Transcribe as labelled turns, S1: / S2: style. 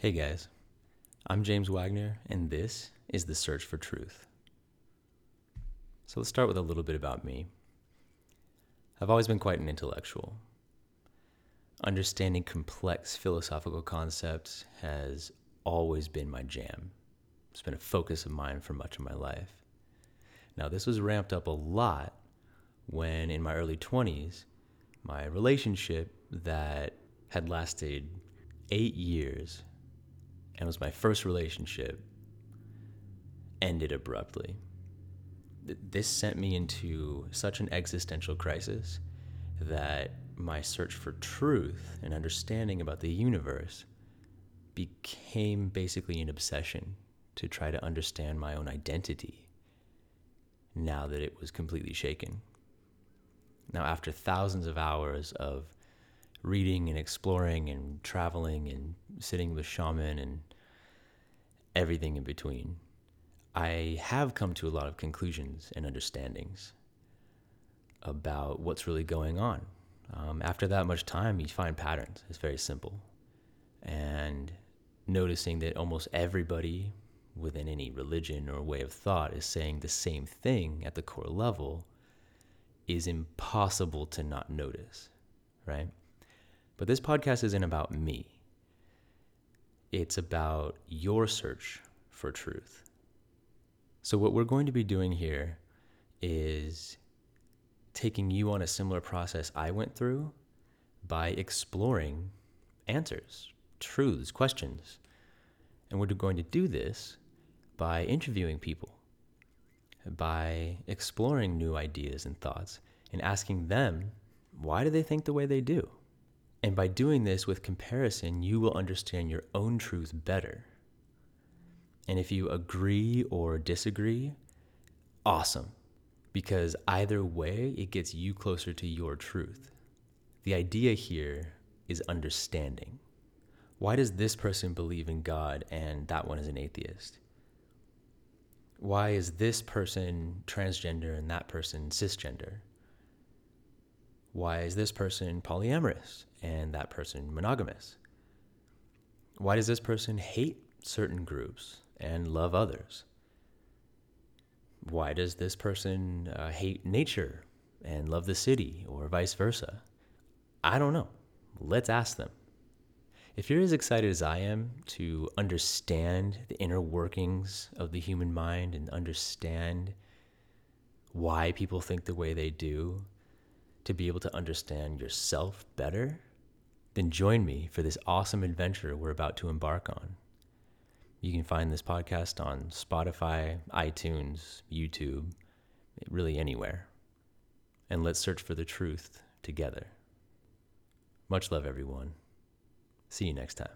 S1: Hey guys, I'm James Wagner, and this is The Search for Truth. So let's start with a little bit about me. I've always been quite an intellectual. Understanding complex philosophical concepts has always been my jam. It's been a focus of mine for much of my life. Now, this was ramped up a lot when, in my early 20s, my relationship that had lasted eight years and was my first relationship ended abruptly. This sent me into such an existential crisis that my search for truth and understanding about the universe became basically an obsession to try to understand my own identity now that it was completely shaken. Now, after thousands of hours of reading and exploring and traveling and sitting with shaman and everything in between, I have come to a lot of conclusions and understandings about what's really going on. Um, after that much time, you find patterns. It's very simple. And noticing that almost everybody within any religion or way of thought is saying the same thing at the core level is impossible to not notice, right? But this podcast isn't about me. It's about your search for truth. So, what we're going to be doing here is taking you on a similar process I went through by exploring answers, truths, questions. And we're going to do this by interviewing people, by exploring new ideas and thoughts, and asking them, why do they think the way they do? And by doing this with comparison, you will understand your own truth better. And if you agree or disagree, awesome, because either way, it gets you closer to your truth. The idea here is understanding. Why does this person believe in God and that one is an atheist? Why is this person transgender and that person cisgender? Why is this person polyamorous and that person monogamous? Why does this person hate certain groups and love others? Why does this person uh, hate nature and love the city or vice versa? I don't know. Let's ask them. If you're as excited as I am to understand the inner workings of the human mind and understand why people think the way they do, to be able to understand yourself better, then join me for this awesome adventure we're about to embark on. You can find this podcast on Spotify, iTunes, YouTube, really anywhere. And let's search for the truth together. Much love, everyone. See you next time.